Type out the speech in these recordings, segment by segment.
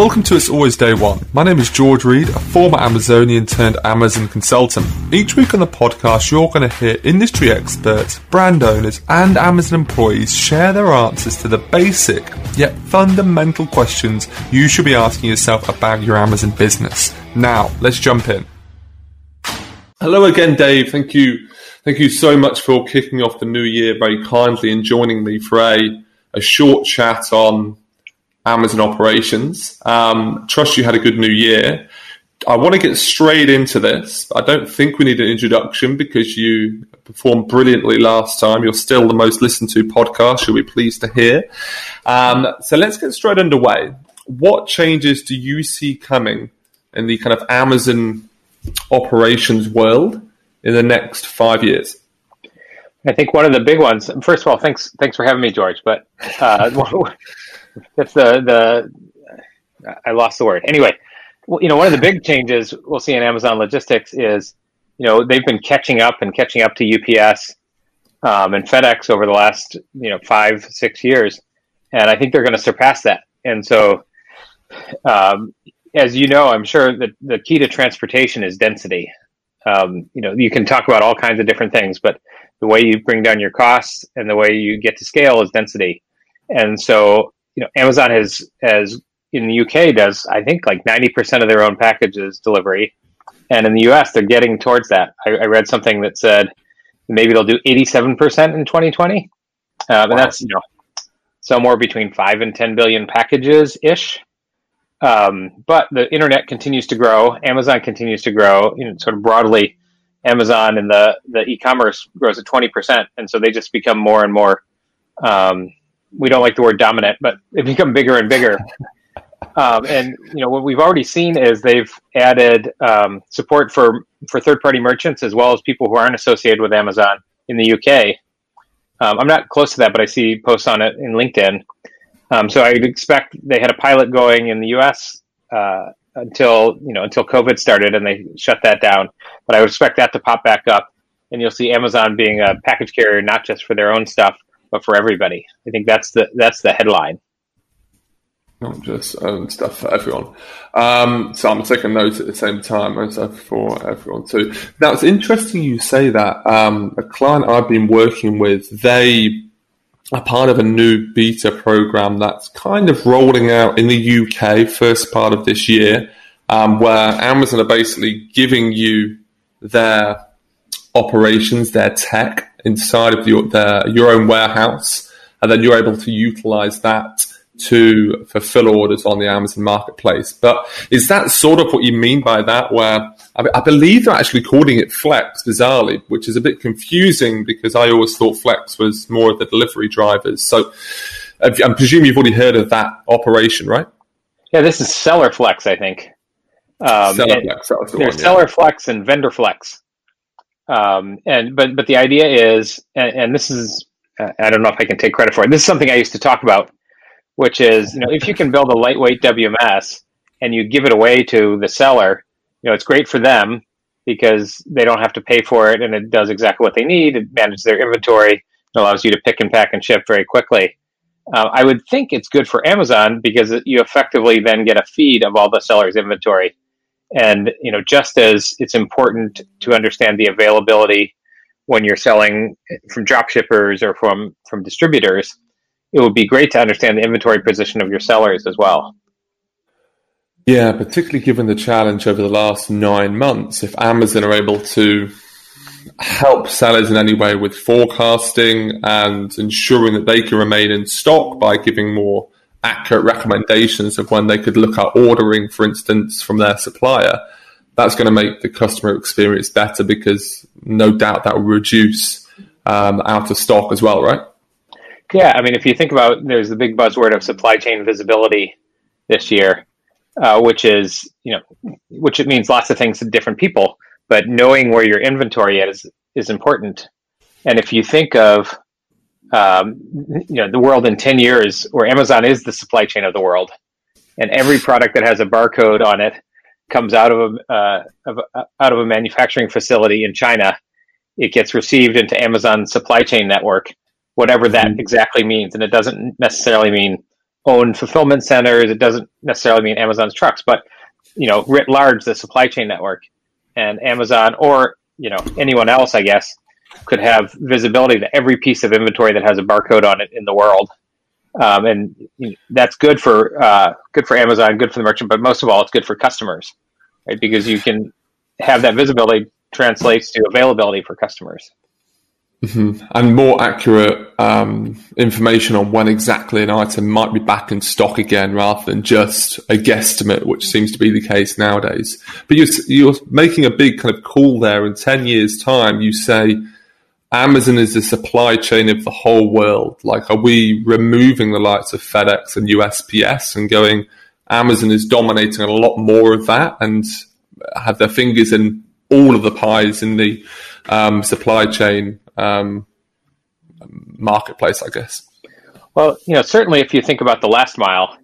Welcome to It's Always Day One. My name is George Reed, a former Amazonian turned Amazon consultant. Each week on the podcast, you're going to hear industry experts, brand owners, and Amazon employees share their answers to the basic yet fundamental questions you should be asking yourself about your Amazon business. Now, let's jump in. Hello again, Dave. Thank you. Thank you so much for kicking off the new year very kindly and joining me for a, a short chat on Amazon operations. Um, trust you had a good new year. I want to get straight into this. I don't think we need an introduction because you performed brilliantly last time. You're still the most listened to podcast. You'll be pleased to hear. Um, so let's get straight underway. What changes do you see coming in the kind of Amazon operations world in the next five years? I think one of the big ones. First of all, thanks thanks for having me, George. But uh, that's the the I lost the word. Anyway, you know, one of the big changes we'll see in Amazon Logistics is, you know, they've been catching up and catching up to UPS um, and FedEx over the last you know five six years, and I think they're going to surpass that. And so, um, as you know, I'm sure that the key to transportation is density. Um, you know, you can talk about all kinds of different things, but the way you bring down your costs and the way you get to scale is density. And so, you know, Amazon has has in the UK does I think like ninety percent of their own packages delivery, and in the US they're getting towards that. I, I read something that said maybe they'll do eighty seven percent in twenty twenty, uh, and that's you know somewhere between five and ten billion packages ish. Um, but the internet continues to grow. Amazon continues to grow. You know, sort of broadly, Amazon and the the e-commerce grows at twenty percent, and so they just become more and more. Um, we don't like the word dominant, but they become bigger and bigger. Um, and you know what we've already seen is they've added um, support for for third party merchants as well as people who aren't associated with Amazon in the UK. Um, I'm not close to that, but I see posts on it in LinkedIn. Um, so I'd expect they had a pilot going in the US uh, until you know until COVID started, and they shut that down. But I would expect that to pop back up, and you'll see Amazon being a package carrier not just for their own stuff, but for everybody. I think that's the that's the headline. Not just own stuff for everyone. Um, so I'm taking notes at the same time, own stuff for everyone too. Now it's interesting you say that. Um, a client I've been working with, they are part of a new beta program that's kind of rolling out in the UK first part of this year, um, where Amazon are basically giving you their operations, their tech inside of your, their, your own warehouse, and then you're able to utilize that to fulfill orders on the Amazon marketplace. But is that sort of what you mean by that? Where I, I, believe they're actually calling it Flex, bizarrely, which is a bit confusing because I always thought Flex was more of the delivery drivers. So I presume you've already heard of that operation, right? Yeah, this is Seller Flex, I think. Um, seller Flex. The there's one, Seller yeah. Flex and Vendor Flex. Um, and but but the idea is, and, and this is I don't know if I can take credit for it. This is something I used to talk about, which is you know if you can build a lightweight WMS and you give it away to the seller, you know it's great for them because they don't have to pay for it and it does exactly what they need. It manages their inventory. It allows you to pick and pack and ship very quickly. Uh, I would think it's good for Amazon because you effectively then get a feed of all the seller's inventory and you know, just as it's important to understand the availability when you're selling from drop shippers or from from distributors, it would be great to understand the inventory position of your sellers as well. Yeah, particularly given the challenge over the last nine months, if Amazon are able to help sellers in any way with forecasting and ensuring that they can remain in stock by giving more accurate recommendations of when they could look at ordering, for instance, from their supplier, that's going to make the customer experience better because no doubt that will reduce um, out of stock as well, right? Yeah, I mean, if you think about, there's the big buzzword of supply chain visibility this year, uh, which is you know, which it means lots of things to different people, but knowing where your inventory is is important. And if you think of um, you know the world in 10 years where amazon is the supply chain of the world and every product that has a barcode on it comes out of a, uh, of a, out of a manufacturing facility in china it gets received into amazon's supply chain network whatever that mm-hmm. exactly means and it doesn't necessarily mean own fulfillment centers. It doesn't necessarily mean Amazon's trucks, but you know, writ large, the supply chain network and Amazon or you know anyone else, I guess, could have visibility to every piece of inventory that has a barcode on it in the world. Um, and that's good for uh, good for Amazon, good for the merchant, but most of all, it's good for customers, right? Because you can have that visibility translates to availability for customers. Mm-hmm. And more accurate um, information on when exactly an item might be back in stock again, rather than just a guesstimate, which seems to be the case nowadays. But you're, you're making a big kind of call there. In ten years' time, you say Amazon is the supply chain of the whole world. Like, are we removing the likes of FedEx and USPS and going? Amazon is dominating a lot more of that and have their fingers in all of the pies in the um, supply chain um, marketplace, I guess. Well, you know, certainly if you think about the last mile,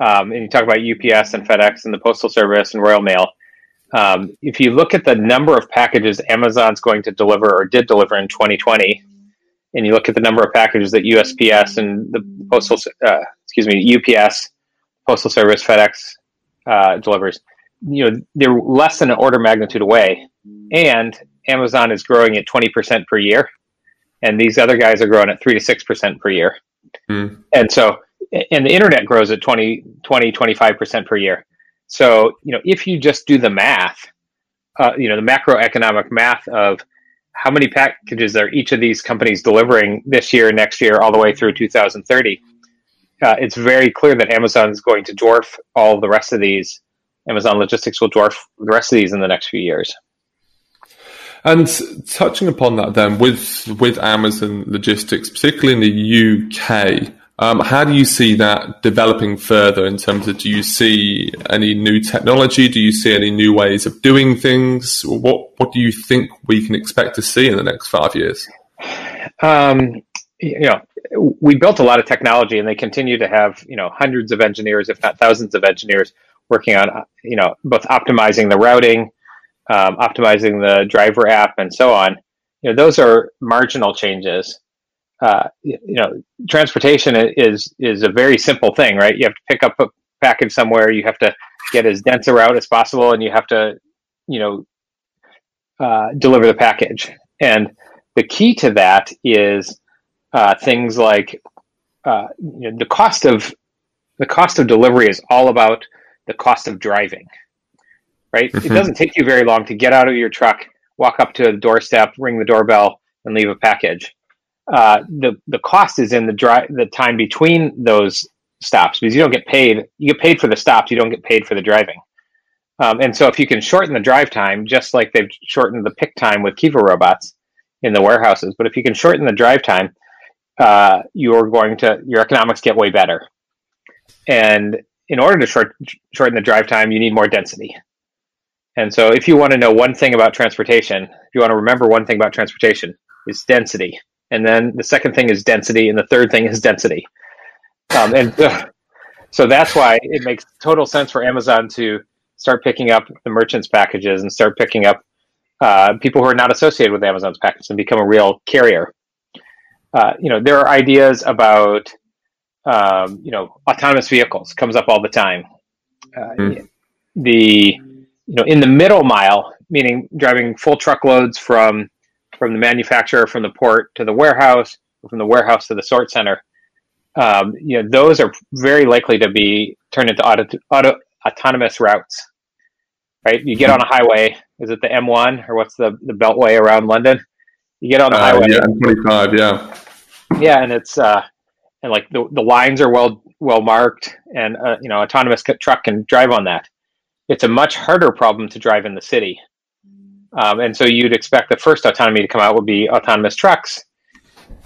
um, and you talk about UPS and FedEx and the Postal Service and Royal Mail, um, if you look at the number of packages Amazon's going to deliver or did deliver in 2020, and you look at the number of packages that USPS and the Postal, uh, excuse me, UPS, Postal Service, FedEx uh, delivers, you know, they're less than an order magnitude away, and Amazon is growing at 20% per year, and these other guys are growing at 3 to 6% per year. Mm. And so, and the internet grows at 20, 20 25% per year. So, you know, if you just do the math, uh, you know, the macroeconomic math of how many packages are each of these companies delivering this year, next year, all the way through 2030, uh, it's very clear that Amazon is going to dwarf all the rest of these. Amazon Logistics will dwarf the rest of these in the next few years. And touching upon that, then with with Amazon Logistics, particularly in the UK, how do you see that developing further in terms of do you see any new technology? Do you see any new ways of doing things? What what do you think we can expect to see in the next five years? Um, you know, we built a lot of technology, and they continue to have you know hundreds of engineers, if not thousands of engineers, working on you know both optimizing the routing um, optimizing the driver app, and so on. You know, those are marginal changes. Uh, you know, transportation is is a very simple thing, right? You have to pick up a package somewhere. You have to get as dense a route as possible, and you have to, you know, uh, deliver the package. And the key to that is uh, things like uh, you know, the cost of the cost of delivery is all about the cost of driving right? Mm-hmm. It doesn't take you very long to get out of your truck, walk up to the doorstep, ring the doorbell, and leave a package. Uh, the the cost is in the dri- the time between those stops because you don't get paid. You get paid for the stops. You don't get paid for the driving. Um, and so if you can shorten the drive time, just like they've shortened the pick time with Kiva robots in the warehouses, but if you can shorten the drive time, uh, you're going to your economics get way better. And in order to short, shorten the drive time, you need more density. And so, if you want to know one thing about transportation, if you want to remember one thing about transportation, is density. And then the second thing is density, and the third thing is density. Um, and uh, so that's why it makes total sense for Amazon to start picking up the merchants' packages and start picking up uh, people who are not associated with Amazon's packages and become a real carrier. Uh, you know, there are ideas about um, you know autonomous vehicles comes up all the time. Mm. The you know, in the middle mile, meaning driving full truckloads from from the manufacturer, from the port to the warehouse, from the warehouse to the sort center, um, you know, those are very likely to be turned into auto, auto autonomous routes. Right? You get on a highway. Is it the M1 or what's the the Beltway around London? You get on the uh, highway. Yeah, M25. Yeah. Yeah, and it's uh, and like the the lines are well well marked, and uh, you know, autonomous truck can drive on that it's a much harder problem to drive in the city. Um, and so you'd expect the first autonomy to come out would be autonomous trucks.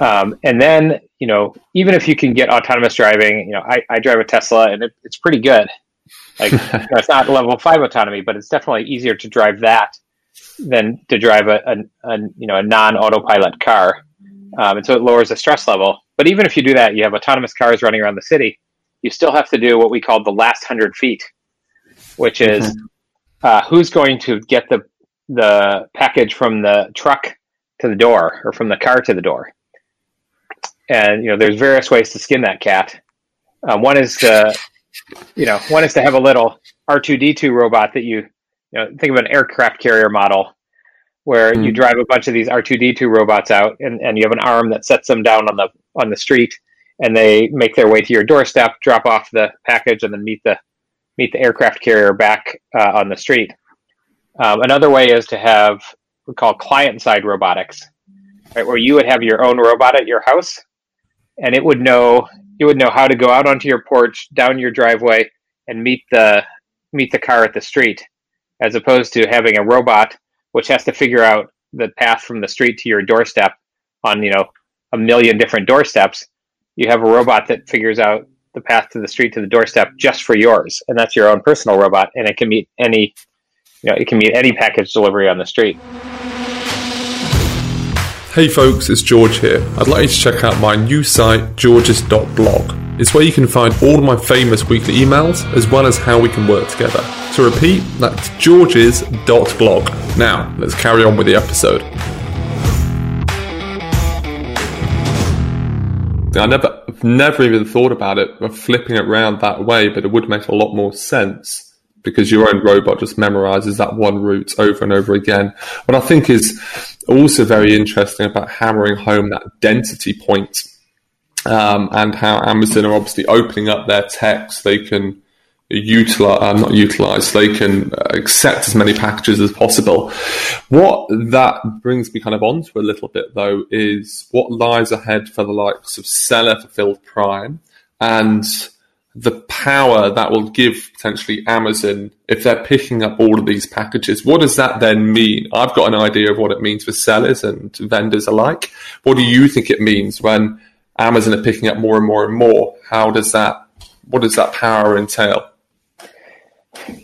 Um, and then, you know, even if you can get autonomous driving, you know, I, I drive a Tesla and it, it's pretty good. Like, you know, it's not level five autonomy, but it's definitely easier to drive that than to drive a, a, a you know, a non autopilot car. Um, and so it lowers the stress level. But even if you do that, you have autonomous cars running around the city, you still have to do what we call the last hundred feet which is mm-hmm. uh, who's going to get the the package from the truck to the door or from the car to the door. And you know, there's various ways to skin that cat. Um, one is to, you know, one is to have a little R2D2 robot that you, you know, think of an aircraft carrier model where mm. you drive a bunch of these R2D2 robots out and, and you have an arm that sets them down on the on the street and they make their way to your doorstep, drop off the package, and then meet the meet the aircraft carrier back uh, on the street. Um, another way is to have what we call client side robotics, right, where you would have your own robot at your house, and it would know it would know how to go out onto your porch, down your driveway, and meet the meet the car at the street, as opposed to having a robot which has to figure out the path from the street to your doorstep on you know a million different doorsteps. You have a robot that figures out the path to the street to the doorstep just for yours and that's your own personal robot and it can meet any you know it can meet any package delivery on the street. Hey folks it's george here. I'd like you to check out my new site georges.blog it's where you can find all of my famous weekly emails as well as how we can work together. To repeat that's georges.blog now let's carry on with the episode. I never, never even thought about it of flipping it around that way, but it would make a lot more sense because your own robot just memorizes that one route over and over again. What I think is also very interesting about hammering home that density point, um, and how Amazon are obviously opening up their so they can utilize, uh, not utilize, they can uh, accept as many packages as possible. What that brings me kind of onto a little bit though is what lies ahead for the likes of seller fulfilled prime and the power that will give potentially Amazon if they're picking up all of these packages. What does that then mean? I've got an idea of what it means for sellers and vendors alike. What do you think it means when Amazon are picking up more and more and more? How does that, what does that power entail?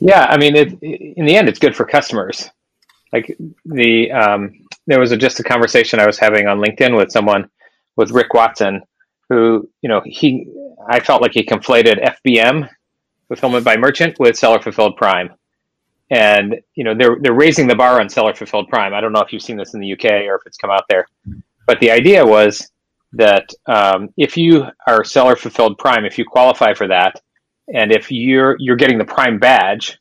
Yeah, I mean, it, in the end, it's good for customers. Like the um, there was a, just a conversation I was having on LinkedIn with someone with Rick Watson, who you know he I felt like he conflated FBM fulfillment by merchant with seller fulfilled prime, and you know they're they're raising the bar on seller fulfilled prime. I don't know if you've seen this in the UK or if it's come out there, but the idea was that um, if you are seller fulfilled prime, if you qualify for that, and if you're you're getting the Prime badge,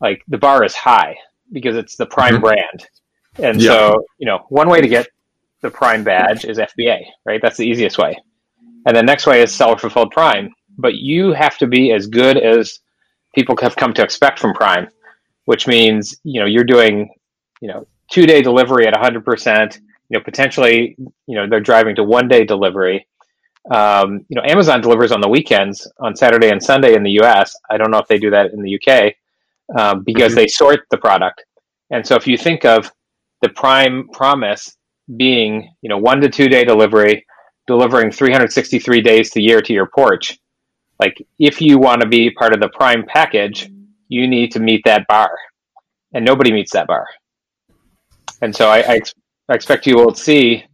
like the bar is high because it's the Prime mm-hmm. brand. And yeah. so, you know, one way to get the Prime badge is FBA, right? That's the easiest way. And the next way is seller fulfilled Prime. But you have to be as good as people have come to expect from Prime, which means, you know, you're doing, you know, two day delivery at 100%, you know, potentially, you know, they're driving to one day delivery um, you know, Amazon delivers on the weekends on Saturday and Sunday in the U.S. I don't know if they do that in the U.K. Um, because mm-hmm. they sort the product. And so, if you think of the Prime promise being, you know, one to two day delivery, delivering 363 days to year to your porch, like if you want to be part of the Prime package, you need to meet that bar, and nobody meets that bar. And so, I, I, ex- I expect you will see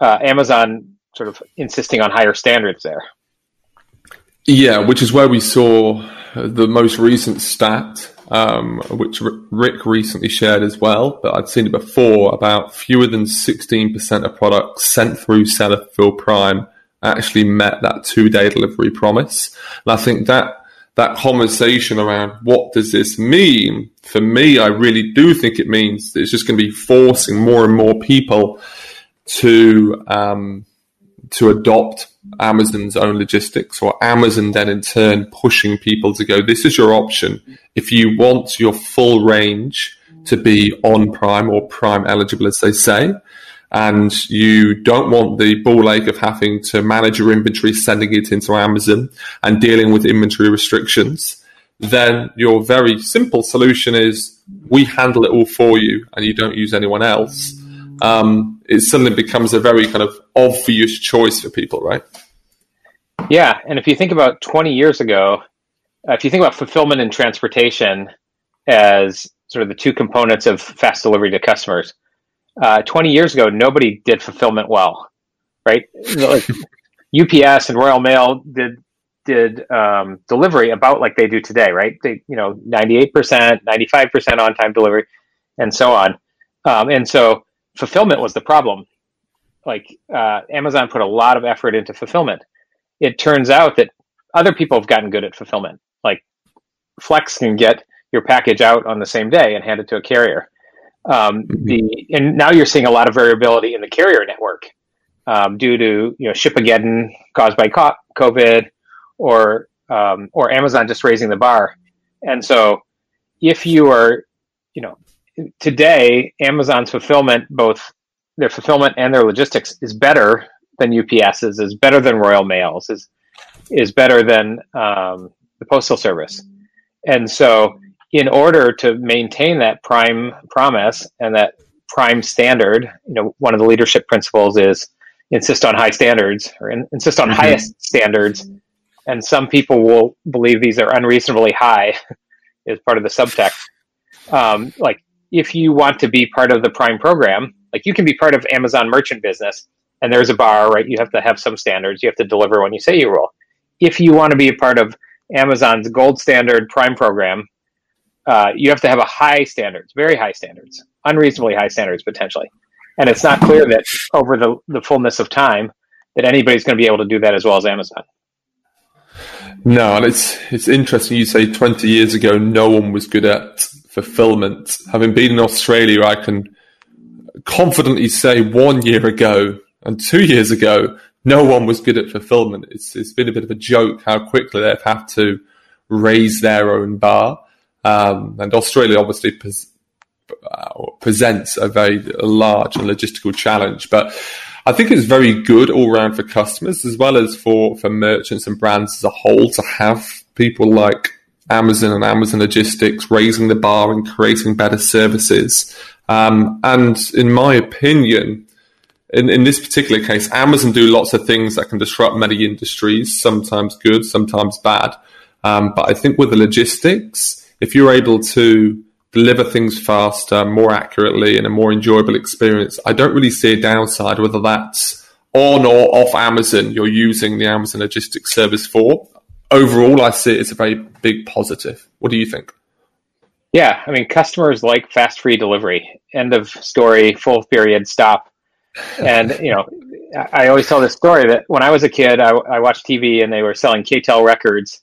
uh, Amazon sort of insisting on higher standards there. Yeah, which is where we saw the most recent stat, um, which Rick recently shared as well, but I'd seen it before about fewer than 16% of products sent through Seller Fulfill Prime actually met that two day delivery promise. And I think that that conversation around what does this mean for me, I really do think it means it's just going to be forcing more and more people to um, to adopt Amazon's own logistics or Amazon then in turn pushing people to go, this is your option. If you want your full range to be on Prime or Prime eligible, as they say, and you don't want the ball ache of having to manage your inventory, sending it into Amazon and dealing with inventory restrictions, then your very simple solution is we handle it all for you and you don't use anyone else um, it suddenly becomes a very kind of obvious choice for people, right? Yeah, and if you think about 20 years ago, uh, if you think about fulfillment and transportation as sort of the two components of fast delivery to customers, uh, 20 years ago, nobody did fulfillment well, right? like UPS and Royal Mail did did um, delivery about like they do today, right? They, you know, 98%, 95% on time delivery, and so on. Um, and so fulfillment was the problem. Like uh, Amazon put a lot of effort into fulfillment. It turns out that other people have gotten good at fulfillment. Like Flex can get your package out on the same day and hand it to a carrier. Um, mm-hmm. the and now you're seeing a lot of variability in the carrier network um, due to you know shipageddon caused by COVID or um, or Amazon just raising the bar. And so, if you are, you know, today Amazon's fulfillment, both their fulfillment and their logistics, is better than UPS's, is better than Royal Mail's, is is better than um, the postal service. And so, in order to maintain that prime promise and that prime standard, you know, one of the leadership principles is insist on high standards or in, insist on mm-hmm. highest standards. And some people will believe these are unreasonably high, is part of the subtext. Um, like, if you want to be part of the Prime program, like you can be part of Amazon merchant business, and there's a bar, right? You have to have some standards. You have to deliver when you say you will. If you want to be a part of Amazon's gold standard Prime program, uh, you have to have a high standards, very high standards, unreasonably high standards potentially. And it's not clear that over the, the fullness of time that anybody's going to be able to do that as well as Amazon. No, and it's it's interesting. You say twenty years ago, no one was good at fulfillment. Having been in Australia, I can confidently say one year ago and two years ago, no one was good at fulfillment. It's it's been a bit of a joke how quickly they've had to raise their own bar. Um, and Australia obviously pres- uh, presents a very large and logistical challenge, but I think it's very good all around for customers as well as for, for merchants and brands as a whole to have people like Amazon and Amazon Logistics raising the bar and creating better services. Um, and in my opinion, in, in this particular case, Amazon do lots of things that can disrupt many industries, sometimes good, sometimes bad. Um, but I think with the logistics, if you're able to deliver things faster, more accurately, and a more enjoyable experience. I don't really see a downside, whether that's on or off Amazon you're using the Amazon logistics service for. Overall, I see it as a very big positive. What do you think? Yeah, I mean, customers like fast free delivery. End of story, full period, stop. And, you know, I always tell this story that when I was a kid, I, I watched TV and they were selling K-tel records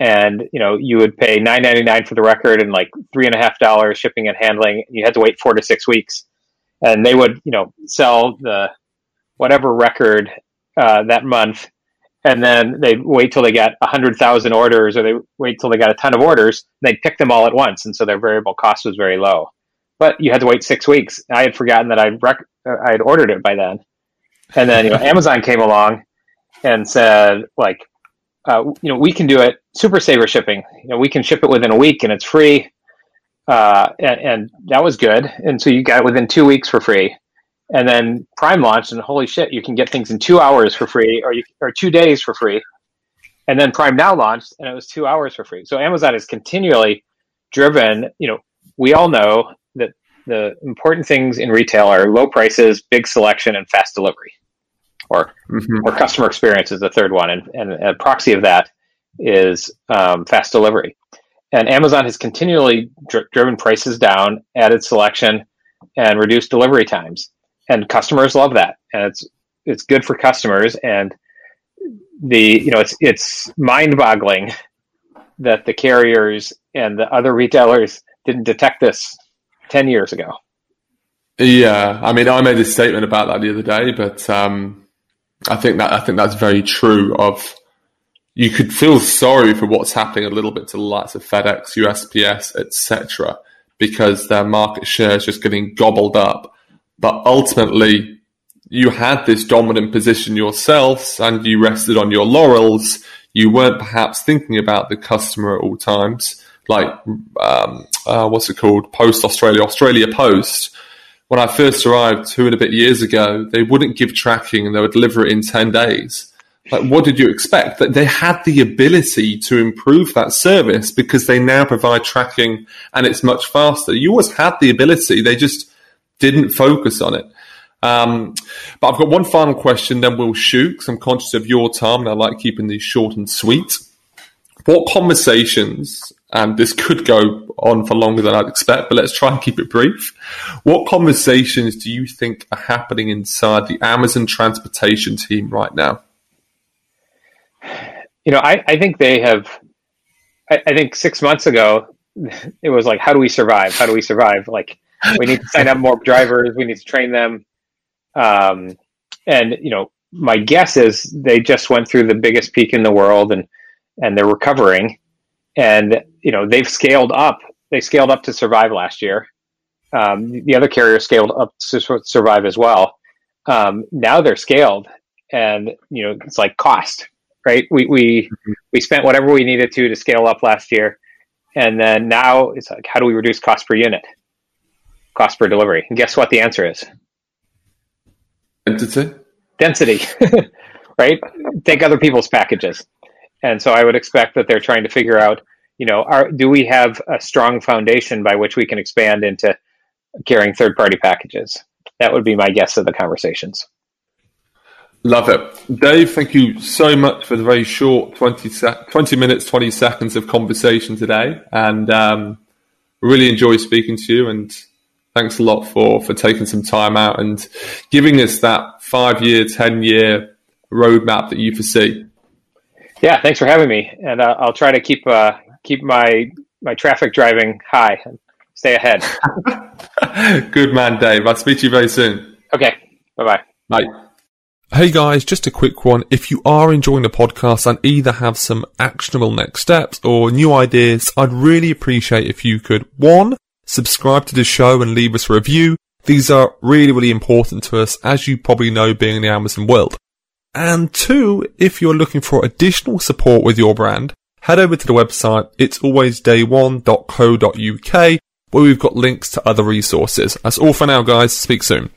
and you know you would pay nine ninety nine for the record and like three and a half dollars shipping and handling. And you had to wait four to six weeks, and they would you know sell the whatever record uh, that month, and then they'd wait till they hundred thousand orders, or they wait till they got a ton of orders. They'd pick them all at once, and so their variable cost was very low. But you had to wait six weeks. I had forgotten that I'd rec- I had ordered it by then, and then you know Amazon came along and said like uh, you know, we can do it super saver shipping. You know, we can ship it within a week and it's free. Uh, and, and, that was good. And so you got it within two weeks for free. And then Prime launched, and holy shit, you can get things in two hours for free, or you, or two days for free. And then Prime Now launched, and it was two hours for free. So Amazon is continually driven. You know, we all know that the important things in retail are low prices, big selection, and fast delivery or mm-hmm. or customer experience is the third one, and, and a proxy of that is um, fast delivery. And Amazon has continually dr- driven prices down, added selection, and reduced delivery times, and customers love that, and it's it's good for customers. And the you know it's it's mind boggling that the carriers and the other retailers didn't detect this ten years ago. Yeah, I mean, I made a statement about that the other day, but um, I think that I think that's very true. Of you could feel sorry for what's happening a little bit to the likes of FedEx, USPS, etc., because their market share is just getting gobbled up. But ultimately, you had this dominant position yourselves, and you rested on your laurels. You weren't perhaps thinking about the customer at all times, like um, uh, what's it called, Post Australia, Australia Post when I first arrived two and a bit years ago, they wouldn't give tracking and they would deliver it in 10 days. Like, what did you expect? That they had the ability to improve that service because they now provide tracking and it's much faster. You always had the ability, they just didn't focus on it. Um, but I've got one final question, then we'll shoot because I'm conscious of your time and I like keeping these short and sweet. What conversations and this could go on for longer than I'd expect, but let's try and keep it brief. What conversations do you think are happening inside the Amazon transportation team right now? you know, I, I think they have. I, I think six months ago, it was like, how do we survive? How do we survive? Like, we need to sign up more drivers. We need to train them. Um, and you know, my guess is they just went through the biggest peak in the world, and and they're recovering. And you know, they've scaled up. They scaled up to survive last year. Um, the other carriers scaled up to survive as well. Um, now they're scaled, and you know, it's like cost, right? We we we spent whatever we needed to to scale up last year, and then now it's like, how do we reduce cost per unit, cost per delivery? And guess what the answer is? Density. Density, right? Take other people's packages, and so I would expect that they're trying to figure out, you know, are, do we have a strong foundation by which we can expand into carrying third-party packages? That would be my guess of the conversations. Love it. Dave, thank you so much for the very short 20, sec- 20 minutes, 20 seconds of conversation today. And um, really enjoy speaking to you. And thanks a lot for, for taking some time out and giving us that five year, 10 year roadmap that you foresee. Yeah, thanks for having me. And uh, I'll try to keep uh, keep my, my traffic driving high and stay ahead. Good man, Dave. I'll speak to you very soon. Okay. Bye-bye. Bye. Hey guys, just a quick one. If you are enjoying the podcast and either have some actionable next steps or new ideas, I'd really appreciate if you could one, subscribe to the show and leave us a review. These are really, really important to us, as you probably know, being in the Amazon world. And two, if you're looking for additional support with your brand, head over to the website it'salwaysdayone.co.uk where we've got links to other resources. That's all for now, guys. Speak soon.